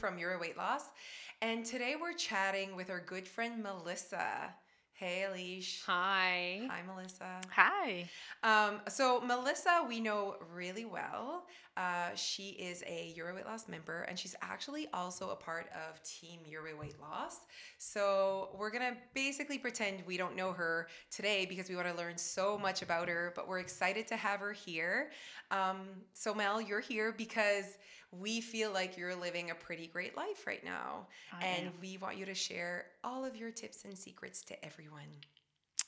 From Your Weight Loss, and today we're chatting with our good friend Melissa. Hey, Alicia. Hi. Hi, Melissa. Hi. Um, so Melissa, we know really well. Uh, she is a Your Way Weight Loss member, and she's actually also a part of Team Your Way Weight Loss. So we're gonna basically pretend we don't know her today because we want to learn so much about her. But we're excited to have her here. Um, so Mel, you're here because we feel like you're living a pretty great life right now, I and am. we want you to share all of your tips and secrets to everyone.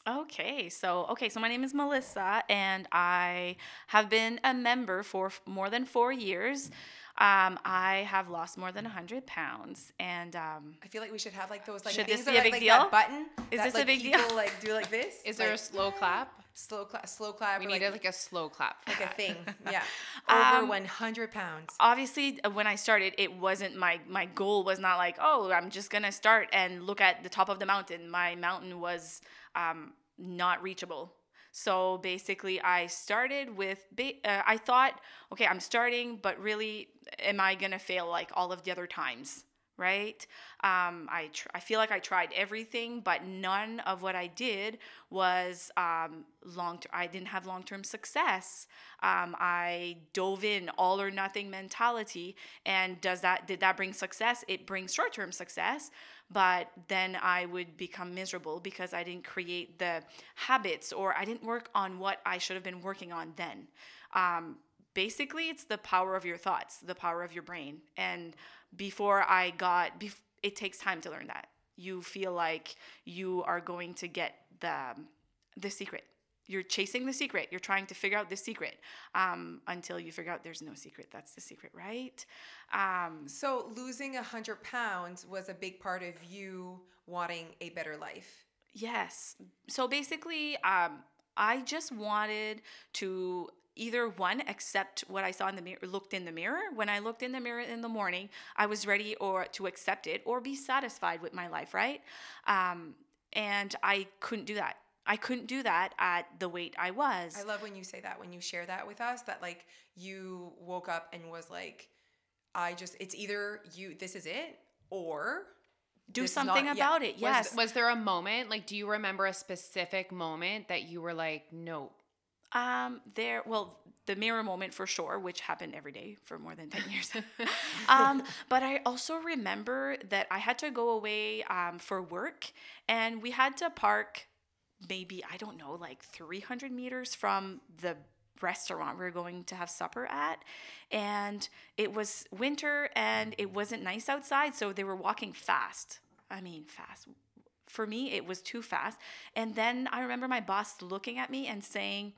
Okay, so okay, so my name is Melissa, and I have been a member for f- more than four years. Um, I have lost more than hundred pounds, and um, I feel like we should have like those like Should this be a big like deal? button. Is that, this a like, big deal? Like do like this. Is there a slow clap? Slow clap? Slow clap. We needed like, a, like a slow clap. like a thing. Yeah. Over Um, 100 pounds. obviously uh, when I started, it wasn't my my goal was not like oh I'm just gonna start and look at the top of the mountain. My mountain was um, not reachable. So basically, I started with. Ba- uh, I thought, okay, I'm starting, but really, am I gonna fail like all of the other times? Right? Um, I tr- I feel like I tried everything, but none of what I did was um, long. Ter- I didn't have long term success. Um, I dove in all or nothing mentality, and does that did that bring success? It brings short term success, but then I would become miserable because I didn't create the habits or I didn't work on what I should have been working on then. Um, basically, it's the power of your thoughts, the power of your brain. And before I got, bef- it takes time to learn that. You feel like you are going to get the the secret. You're chasing the secret. You're trying to figure out the secret um, until you figure out there's no secret. That's the secret, right? Um, So losing 100 pounds was a big part of you wanting a better life. Yes. So basically, um, I just wanted to either one accept what I saw in the mirror, looked in the mirror. When I looked in the mirror in the morning, I was ready or to accept it or be satisfied with my life, right? Um, and I couldn't do that. I couldn't do that at the weight I was. I love when you say that, when you share that with us, that like you woke up and was like, I just, it's either you, this is it, or do something not- yeah. about it. Was, Yes. was there a moment, like, do you remember a specific moment that you were like, no? Um, there, well, the mirror moment for sure, which happened every day for more than 10 years. um, but I also remember that I had to go away um, for work and we had to park maybe, I don't know, like 300 meters from the restaurant we were going to have supper at. And it was winter and it wasn't nice outside. So they were walking fast. I mean, fast. For me, it was too fast. And then I remember my boss looking at me and saying,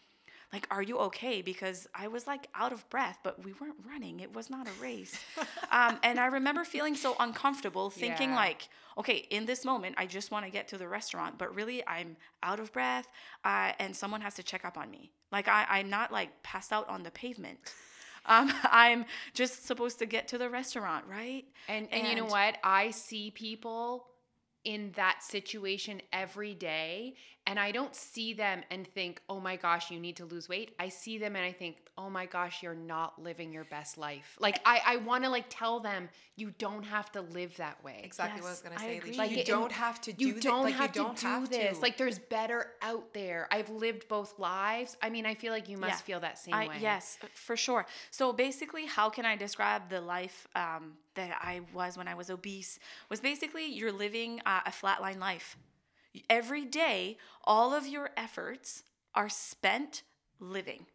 like, are you okay? Because I was like out of breath, but we weren't running. It was not a race. um, and I remember feeling so uncomfortable, thinking Yeah. like, okay, in this moment, I just want to get to the restaurant, but really, I'm out of breath, uh, and someone has to check up on me. Like, I, I'm not like passed out on the pavement. Um, I'm just supposed to get to the restaurant, right? And, and you know what? I see people in that situation every day and I don't see them and think, "Oh my gosh, you need to lose weight." I see them and I think, "Oh my gosh, you're not living your best life." Like I I want to like tell them, "You don't have to live that way." exactly what I was going to I say. agree. Like, Like, you it- don't have to do you don't like, have you don't to do this. To. Like there's better out there. I've lived both lives. I mean, I feel like you must Yeah. feel that same I, way. Yes, for sure. So basically, how can I describe the life um, that I was when I was obese? Was basically you're living uh, a flatline life. Every day, all of your efforts are spent living.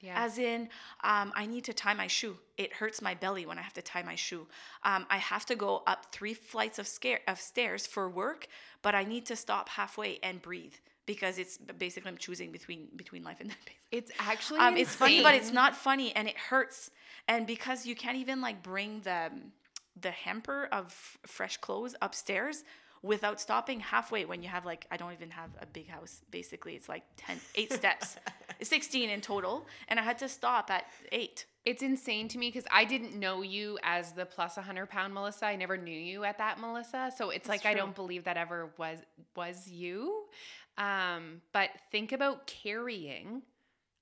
Yeah. As in, um, I need to tie my shoe. It hurts my belly when I have to tie my shoe. Um, I have to go up three flights of, scare, of stairs for work, but I need to stop halfway and breathe because it's basically I'm choosing between between life and death. it's actually Um, it's funny, but it's not funny, and it hurts. And because you can't even like bring the the hamper of fresh clothes upstairs without stopping halfway when you have like I don't even have a big house. Basically, it's like 10, eight steps, sixteen in total, and I had to stop at eight. It's insane to me because I didn't know you as the plus 100 pound Melissa. I never knew you at that Melissa. So it's like I don't believe that ever was was you. Um, but think about carrying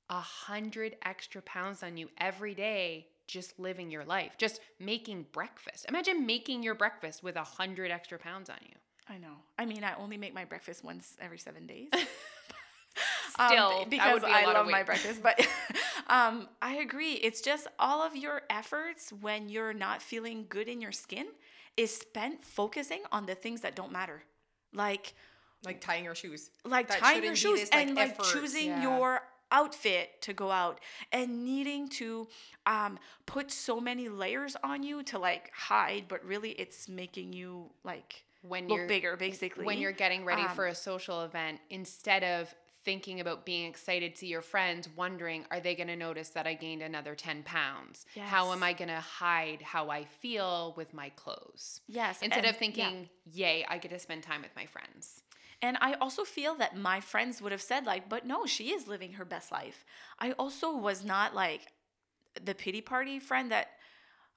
a hundred extra pounds on you every day just living your life, just making breakfast. Imagine making your breakfast with a hundred extra pounds on you. I know. I mean, I only make my breakfast once every seven days. Still, um, that because would be a I lot of love my breakfast. But um, I agree. It's just all of your efforts when you're not feeling good in your skin is spent focusing on the things that don't matter, like Like tying your shoes. like That tying your shoes this, like, and like choosing Yeah. your outfit to go out and needing to um, put so many layers on you to like hide, but really it's making you like When look you're bigger, basically. when you're getting ready Um, for a social event, instead of thinking about being excited to your friends, wondering, are they going to notice that I gained another 10 pounds? How am I going to hide how I feel with my clothes? yes, Instead and- of thinking, yay, I get to spend time with my friends. And I also feel that my friends would have said, like, but no, she is living her best life. I also was not like the pity party friend that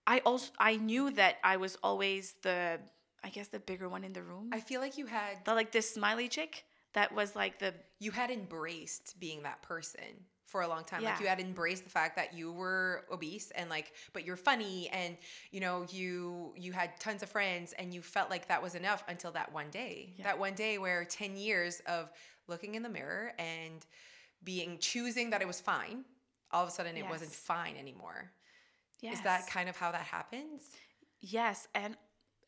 I also I knew that I was always the I guess the bigger one in the room. I feel like you had the like this smiley chick that was like the you had embraced being that person for a long time. Like you had embraced the fact that you were obese and like but you're funny and you know you you had tons of friends and you felt like that was enough until that one day. Yeah. That one day where 10 years of looking in the mirror and being choosing that it was fine, all of a sudden it wasn't fine anymore. yes. Is that kind of how that happens? Yes, and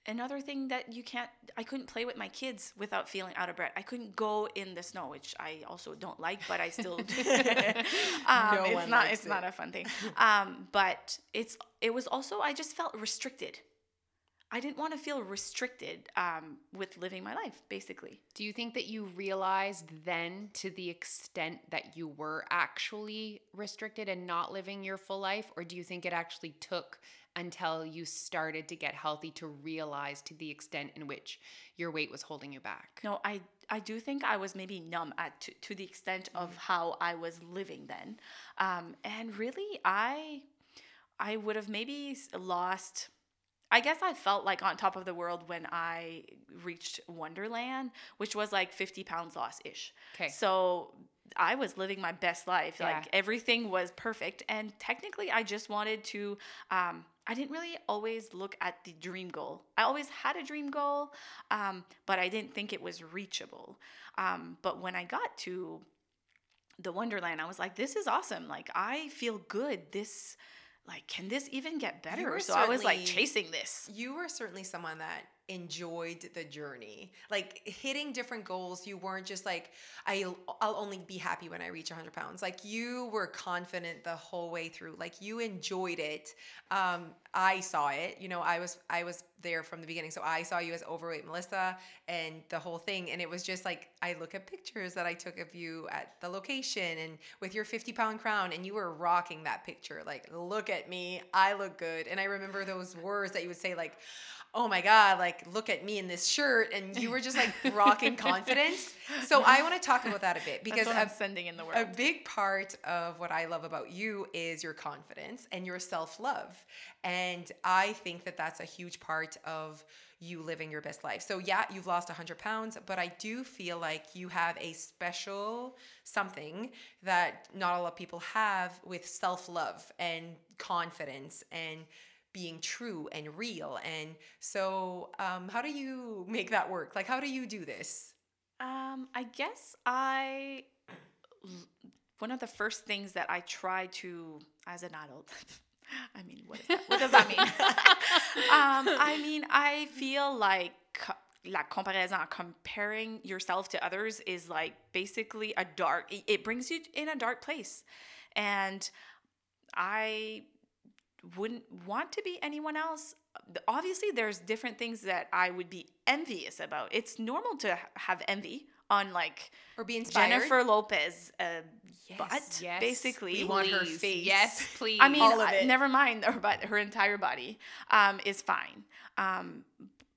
another thing that you can't I couldn't play with my kids without feeling out of breath. I couldn't go in the snow, which I also don't like, but I still um, No it's one not likes it's not it. a fun thing. Um, but it's it was also I just felt restricted. I didn't want to feel restricted um, with living my life, basically. Do you think that you realized then to the extent that you were actually restricted and not living your full life? Or do you think it actually took until you started to get healthy to realize to the extent in which your weight was holding you back? No, I I do think I was maybe numb at to, to the extent of how I was living then, um, and really I I would have maybe lost. I guess I felt like on top of the world when I reached Onederland, which was like 50 pounds lost ish. 'Kay. So I was living my best life. Like everything was perfect. And technically, I just wanted to, um, I didn't really always look at the dream goal. I always had a dream goal, um, but I didn't think it was reachable. Um, but when I got to the Onederland, I was like, this is awesome. Like, I feel good. This, like, can this even get better? So I was like chasing this. You were certainly someone that enjoyed the journey. Like hitting different goals, you weren't just like, I'll, I'll only be happy when I reach 100 pounds. Like you were confident the whole way through. Like you enjoyed it. Um, I saw it. You know, I was I was there from the beginning, so I saw you as overweight Melissa and the whole thing. And it was just like I look at pictures that I took of you at the location and with your 50 pound crown, and you were rocking that picture. Like, look at me, I look good. And I remember those words that you would say, like, oh my god like look at me in this shirt and you were just like rocking confidence so i want to talk about that a bit because what I'm sending in the world. a big part of what i love about you is your confidence and your self-love and i think that that's a huge part of you living your best life so yeah you've lost 100 pounds but i do feel like you have a special something that not a lot of people have with self-love and confidence and being true and real. And so, um, how do you make that work? Like, how do you do this? Um, I guess I one of the first things that I try to as an adult. I mean, what, I mean, I feel like la comparaison, comparing yourself to others is like basically a dark. It, it brings you in a dark place, and I wouldn't want to be anyone else. Obviously, there's different things that I would be envious about. It's normal to have envy on like Or be inspired? Jennifer Lopez uh, Yes, butt, Yes, basically. We want her face. Yes, please. I mean, all of I- it. never mind her butt. Her entire body um, is fine. Um,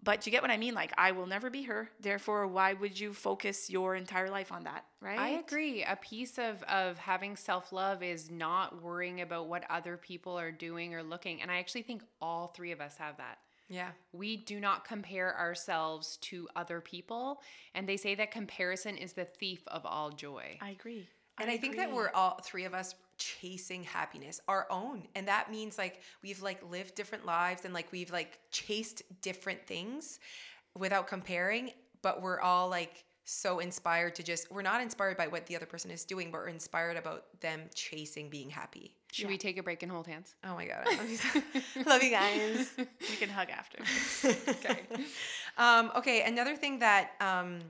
but you get what I mean. Like, I will never be her. Therefore, why would you focus your entire life on that? Right? I agree. A piece of of having self love is not worrying about what other people are doing or looking. And I actually think all three of us have that. yeah. We do not compare ourselves to other people, and they say that comparison is the thief of all joy. I agree. And I, think that we're all three of us chasing happiness, our own. And that means like we've like lived different lives and like we've like chased different things without comparing, but we're all like so inspired to just we're not inspired by what the other person is doing, but we're inspired about them chasing being happy. Should we take a break and hold hands? Oh my god, I love you, so- love you guys. We can hug after. okay. Um, okay. Another thing that um,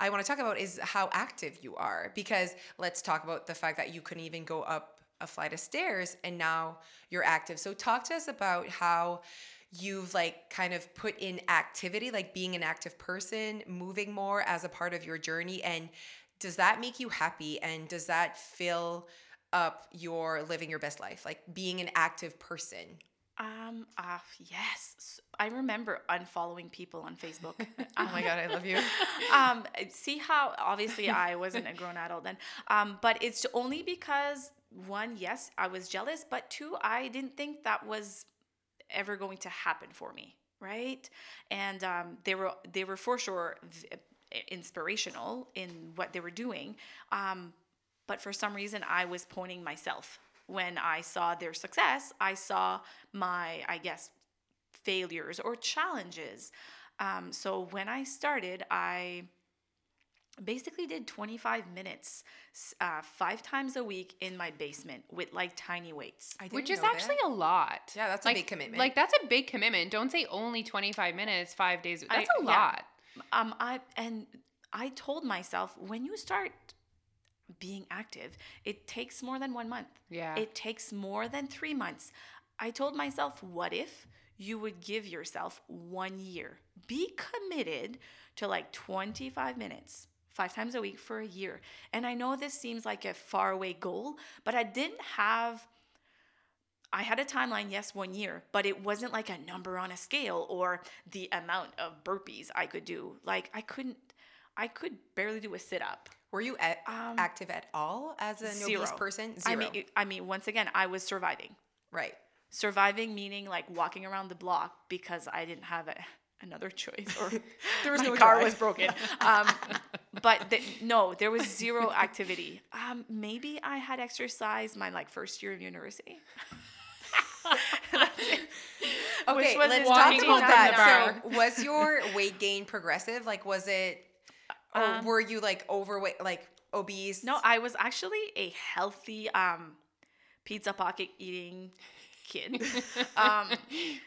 I want to talk about is how active you are. Because let's talk about the fact that you couldn't even go up a flight of stairs and now you're active. So talk to us about how you've like kind of put in activity, like being an active person, moving more as a part of your journey. And does that make you happy? And does that fill up your living your best life, like being an active person? Um, uh, yes. I remember unfollowing people on Facebook. Oh my God, I love you. um, see how obviously I wasn't a grown adult then. Um, but it's only because one, yes, I was jealous, but two, I didn't think that was ever going to happen for me, right? And um, they were they were for sure v- inspirational in what they were doing. Um, but for some reason, I was pointing myself when I saw their success. I saw my, I guess, failures or challenges. Um, so when I started, I basically did 25 minutes uh, five times a week in my basement with like tiny weights. I Which is actually that. a lot. Yeah, that's a big commitment. Like that's a big commitment. Don't say only 25 minutes, 5 days. I- That's a yeah. lot. Um, I and I told myself when you start being active, it takes more than one month. Yeah. It takes more than three months. I told myself, what if you would give yourself one year? Be committed to like 25 minutes, five times a week for a year. And I know this seems like a faraway goal, but I didn't have. I had a timeline, yes, one year, but it wasn't like a number on a scale or the amount of burpees I could do. Like I couldn't, I could barely do a sit up. Were you a- Um, active at all as a Zero obese person? I mean, I mean, once again, I was surviving. right. Surviving meaning like walking around the block because I didn't have a, another choice or There was my no car drive. was broken. Um, but the, no, there was zero activity. Um, maybe I had exercised my like first year of university. Okay, let's talk about that. So, was your weight gain progressive? Like, was it, or Um, were you like overweight, like obese? No, I was actually a healthy um, pizza pocket eating kid. um,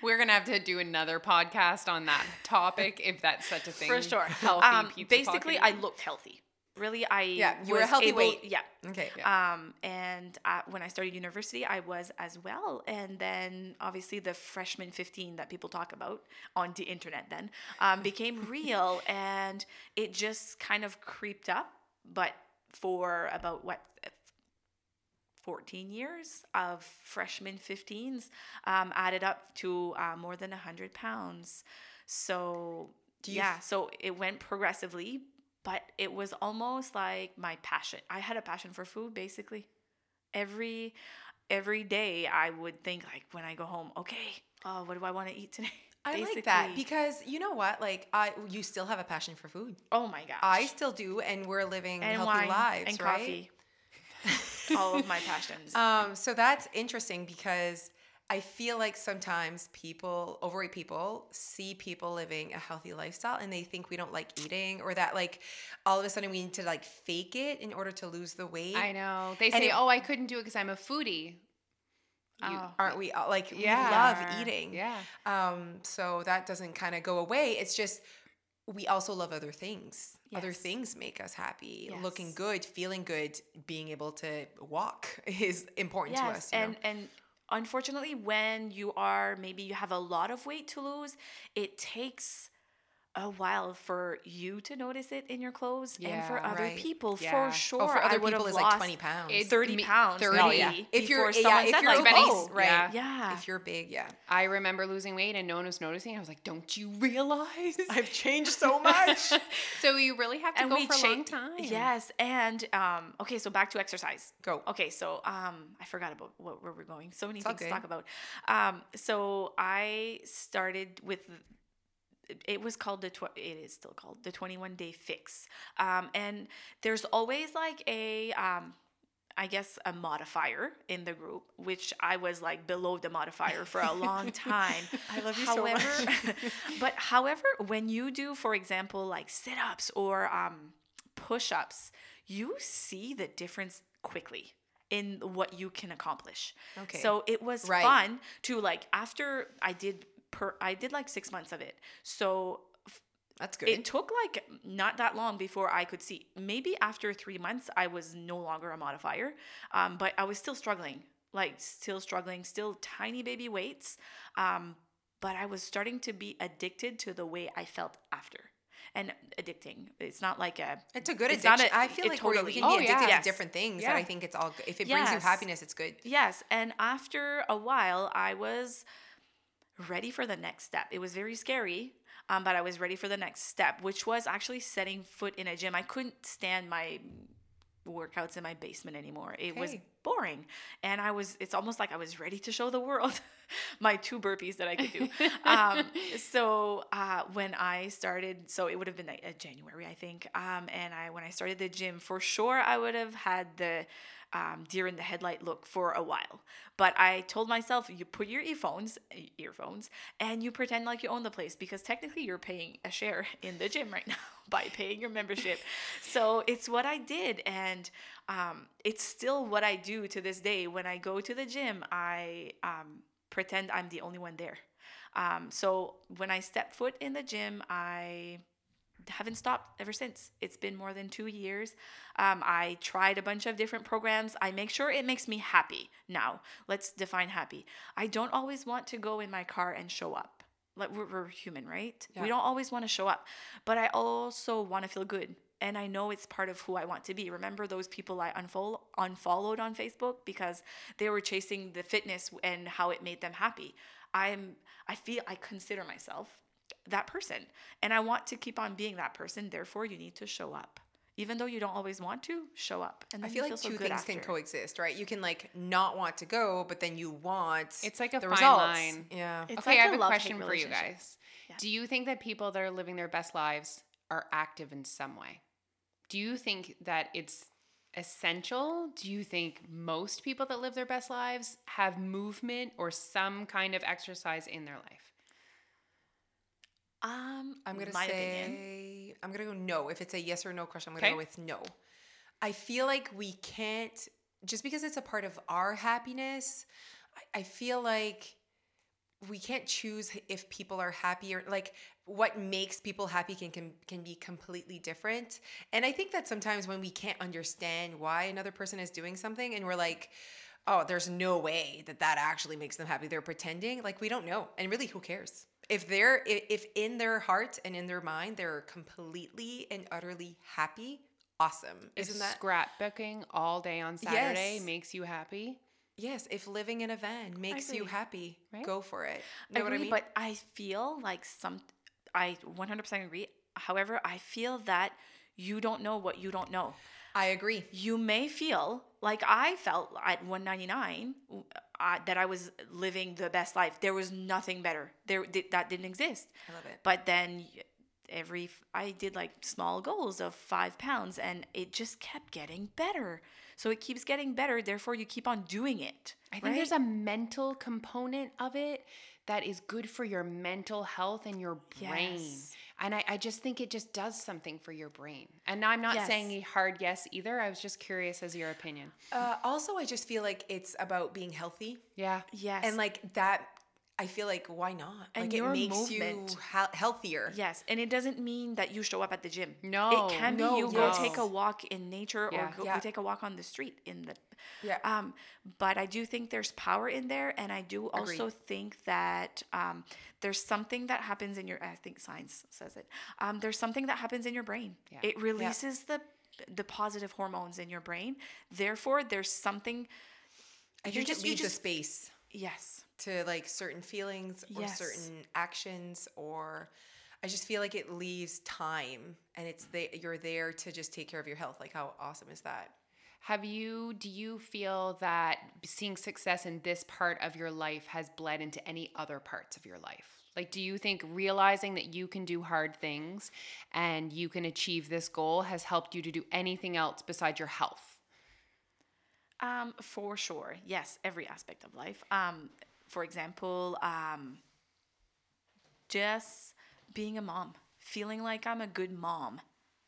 We're gonna have to do another podcast on that topic if that's such a thing. for sure. Healthy um, pizza basically, I looked healthy. Really, I Yeah, you were a healthy able- weight. Yeah. Okay. Um, and uh, when I started university, I was as well. And then obviously the freshman 15 that people talk about on the internet then um, became real and it just kind of creeped up. But for about what, 14 years of freshman 15s um, added up to uh, more than 100 pounds. So, yeah, f- so it went progressively, but it was almost like my passion. I had a passion for food basically. Every every day I would think like when I go home, okay, oh, what do I want to eat today? I like that because you know what? Like, I you still have a passion for food. oh my gosh. I still do, and we're living and healthy lives, and right? coffee. All of my passions. Um, so that's interesting because I feel like sometimes people, overweight people, see people living a healthy lifestyle and they think we don't like eating or that like all of a sudden we need to like fake it in order to lose the weight. I know. They And say, it- "Oh, I couldn't do it because I'm a foodie." You- Oh. Aren't we all like Yeah. we love eating? Yeah. Um, so that doesn't kind of go away. It's just we also love other things. Other things make us happy. Looking good, feeling good, being able to walk is important to us. you know? and and unfortunately, when you are maybe you have a lot of weight to lose, it takes a while for you to notice it in your clothes and for other right. people Yeah. for sure. oh, for other I would people have it's like 20 pounds. It's 30 me- pounds 30. maybe yeah. If you're, before yeah, someone if you're like, obese, oh, right? Yeah. yeah. If you're big, yeah. I remember losing weight and no one was noticing. I was like, "Don't you realize?" I've changed so much. so you really have to and go we for a long time. Yes, and um, okay, so back to exercise. Go. Okay, so um, I forgot about what where we're going. So many It's things to talk about. Um, so I started with. It was called the tw- it is still called the 21 day fix. Um, and there's always like a um, I guess, a modifier in the group, which I was like below the modifier for a long time. I love you so much. but however, when you do, for example, like sit ups or um, push ups, you see the difference quickly in what you can accomplish. Okay. So it was Right. fun to like after I did per I did like 6 months of it. So That's good. it took like not that long before I could see. Maybe after three months, I was no longer a modifier, um, but I was still struggling, like still struggling, still tiny baby weights. Um, but I was starting to be addicted to the way I felt after. And addicting, it's not like a. it's a good it's not addiction. a- I feel like we totally- can be Oh, addicted to different things, Yeah. and I think it's all. good. If it brings you happiness, it's good. Yes, and after a while, I was ready for the next step. It was very scary, um, but I was ready for the next step, which was actually setting foot in a gym. I couldn't stand my workouts in my basement anymore. It was. Boring, and I was. It's almost like I was ready to show the world my two burpees that I could do. um, so uh, when I started, so it would have been like, uh, January, I think. Um, and I when I started the gym, for sure, I would have had the um, deer in the headlight look for a while. But I told myself, you put your earphones, earphones, and you pretend like you own the place because technically you're paying a share in the gym right now by paying your membership. so it's what I did, and um, it's still what I do to this day. When I go to the gym, I um, pretend I'm the only one there. Um, so when I step foot in the gym, I haven't stopped ever since. It's been more than two years. Um, I tried a bunch of different programs. I make sure it makes me happy. Now, let's define happy. I don't always want to go in my car and show up. Like we're, we're human, right? We don't always want to show up, but I also want to feel good. And I know it's part of who I want to be. Remember those people I unfollow, unfollowed on Facebook because they were chasing the fitness and how it made them happy. I'm I feel I consider myself that person. And I want to keep on being that person. Therefore, you need to show up. Even though you don't always want to, show up. And I feel you like so two good things can coexist, right? You can like not want to go, but then you want. It's like a the fine results. line. Yeah. It's okay, like I a have a love-hate question for you guys. Yeah. Do you think that people that are living their best lives are active in some way? Do you think that it's essential? Do you think most people that live their best lives have movement or some kind of exercise in their life? Um, I'm gonna my say opinion. I'm gonna go no. If it's a yes or no question, I'm gonna Okay. go with no. I feel like we can't just because it's a part of our happiness. I, I feel like we can't choose if people are happy or like what makes people happy can, can can be completely different. And I think that sometimes when we can't understand why another person is doing something and we're like, oh, there's no way that that actually makes them happy. They're pretending like we don't know. And really, who cares? If they're if in their heart and in their mind they're completely and utterly happy, awesome. Isn't that scrapbooking all day on Saturday Yes. makes you happy? yes? If living in a van makes you happy, Right? go for it. I Know what I mean? but I feel like some. I 100% agree. However, I feel that you don't know what you don't know. I agree. You may feel like I felt at 199 uh, that I was living the best life. There was nothing better. There th- that didn't exist. I love it. But then every I did like small goals of five pounds, and it just kept getting better. So it keeps getting better. Therefore, you keep on doing it. I think there's a mental component of it that is good for your mental health and your brain. Yes. And I, I just think it just does something for your brain. And I'm not Yes. saying a hard yes either. I was just curious as your opinion. Uh, also, I just feel like it's about being healthy, Yeah. yes. and like that. I feel like why not? And like your it makes movement. you he- healthier. Yes, and it doesn't mean that you show up at the gym. No, it can be no, you go take a walk in nature Yeah. or go, Yeah. go take a walk on the street in the. Yeah. Um, but I do think there's power in there, and I do Agreed. also think that um, there's something that happens in your. I think science says it. Um, there's something that happens in your brain. Yeah. It releases the the positive hormones in your brain. Therefore, there's something. I you just- it you just- space Yes. To like certain feelings or Yes. certain actions, or I just feel like it leaves time, and it's the, you're there to just take care of your health. Like how awesome is that? Have you, do you feel that seeing success in this part of your life has bled into any other parts of your life? Like, do you think realizing that you can do hard things and you can achieve this goal has helped you to do anything else besides your health? Um, for sure. Yes, every aspect of life. Um, for example, um, just being a mom, feeling like I'm a good mom,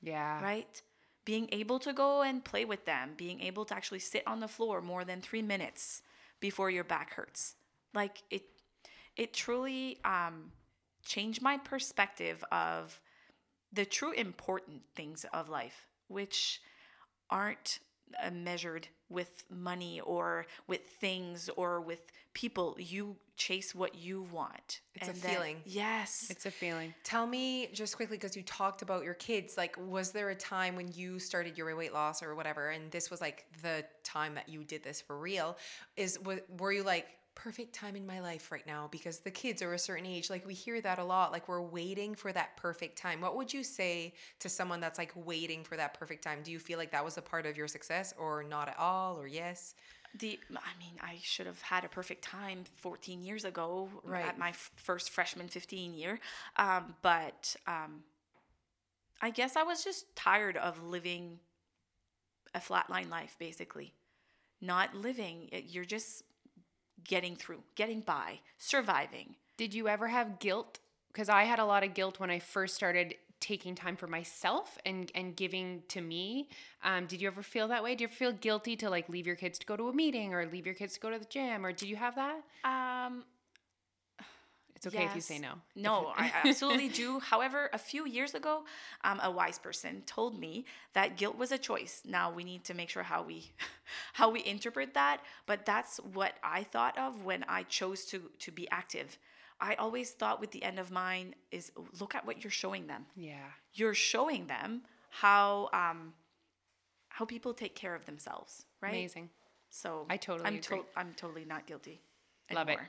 Yeah. right? Being able to go and play with them, being able to actually sit on the floor more than three minutes before your back hurts. Like it, it truly um, changed my perspective of the true important things of life, which aren't uh, measured with money or with things or with people. You chase what you want. It's a then- feeling. Yes. It's a feeling. Tell me just quickly because you talked about your kids. Like, was there a time when you started your weight loss or whatever, and this was like the time that you did this for real? Is were you like perfect time in my life right now because the kids are a certain age? Like we hear that a lot. Like we're waiting for that perfect time. What would you say to someone that's like waiting for that perfect time? Do you feel like that was a part of your success, or not at all, or yes? the I mean, I should have had a perfect time 14 years ago Right. at my f- first freshman 15 year. Um, but um, I guess I was just tired of living a flatline life, basically. Not living, you're just getting through, getting by, surviving. Did you ever have guilt? Because I had a lot of guilt when I first started taking time for myself and and giving to me. Um, did you ever feel that way? Do you ever feel guilty to like leave your kids to go to a meeting or leave your kids to go to the gym? Or did you have that? Um, It's okay if you say no. No, I absolutely do. However, a few years ago, um, a wise person told me that guilt was a choice. Now we need to make sure how we, how we interpret that. But that's what I thought of when I chose to to be active. I always thought with the end of mine is look at what you're showing them. Yeah. You're showing them how um, how people take care of themselves, right? Amazing. So I totally I'm agree. I'm totally not guilty. Love it.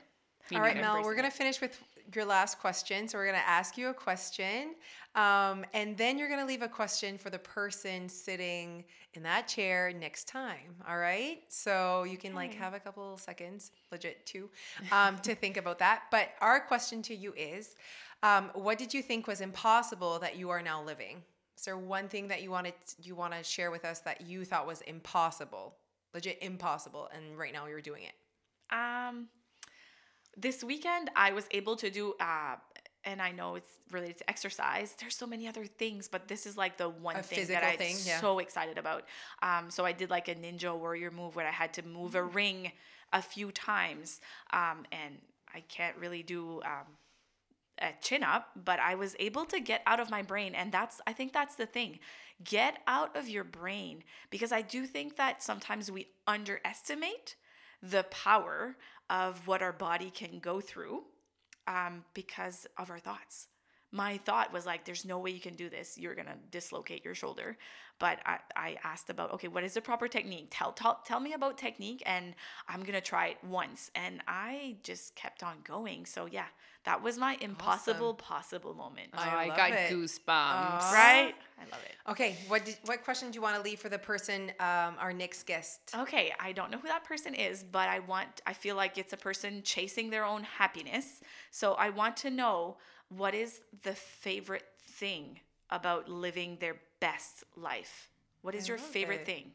All right. Mel, we're going to finish with your last question. So, we're going to ask you a question. Um, and then you're going to leave a question for the person sitting in that chair next time. All right. So, you can like have a couple seconds, legit too, um, to think about that. But our question to you is um, what did you think was impossible that you are now living? Is there one thing that you wanted you want to share with us that you thought was impossible, legit impossible, and right now you're doing it? Um, this weekend I was able to do, uh, and I know it's related to exercise. There's so many other things, but this is like the one A thing that I'm thing, yeah. so excited about. Um, so I did like a ninja warrior move where I had to move a ring a few times, um, and I can't really do. Um, a chin up, but I was able to get out of my brain. And that's, I think that's the thing. Get out of your brain because I do think that sometimes we underestimate the power of what our body can go through um, because of our thoughts. My thought was like, there's no way you can do this. You're going to dislocate your shoulder. But I, I asked about, okay, what is the proper technique? Tell, tell, tell me about technique and I'm going to try it once. And I just kept on going. So, yeah, that was my impossible possible moment. Oh, I I, love got it. goosebumps. Aw. right? I love it. Okay, what did, what question do you want to leave for the person, um, our next guest? Okay, I don't know who that person is, but I want I feel like it's a person chasing their own happiness. So I want to know what is the favorite thing about living their best life? What is I your favorite it. thing?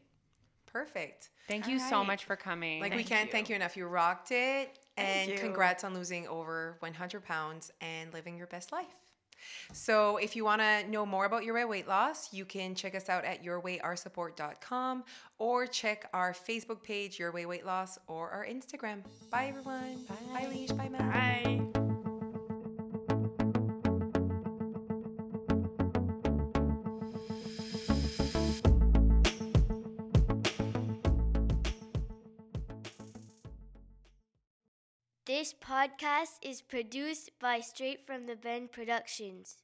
Perfect. Thank you so much for coming. Like we can't thank you. you enough. You rocked it, and congrats on losing over 100 pounds and living your best life. So, if you want to know more about Your Way Weight Loss, you can check us out at yourwayoursupport.com or check our Facebook page, Your Way Weight Loss, or our Instagram. Bye, everyone. Bye, Bye. Leash. Bye, Mel. Bye. This podcast is produced by Straight from the Bend Productions.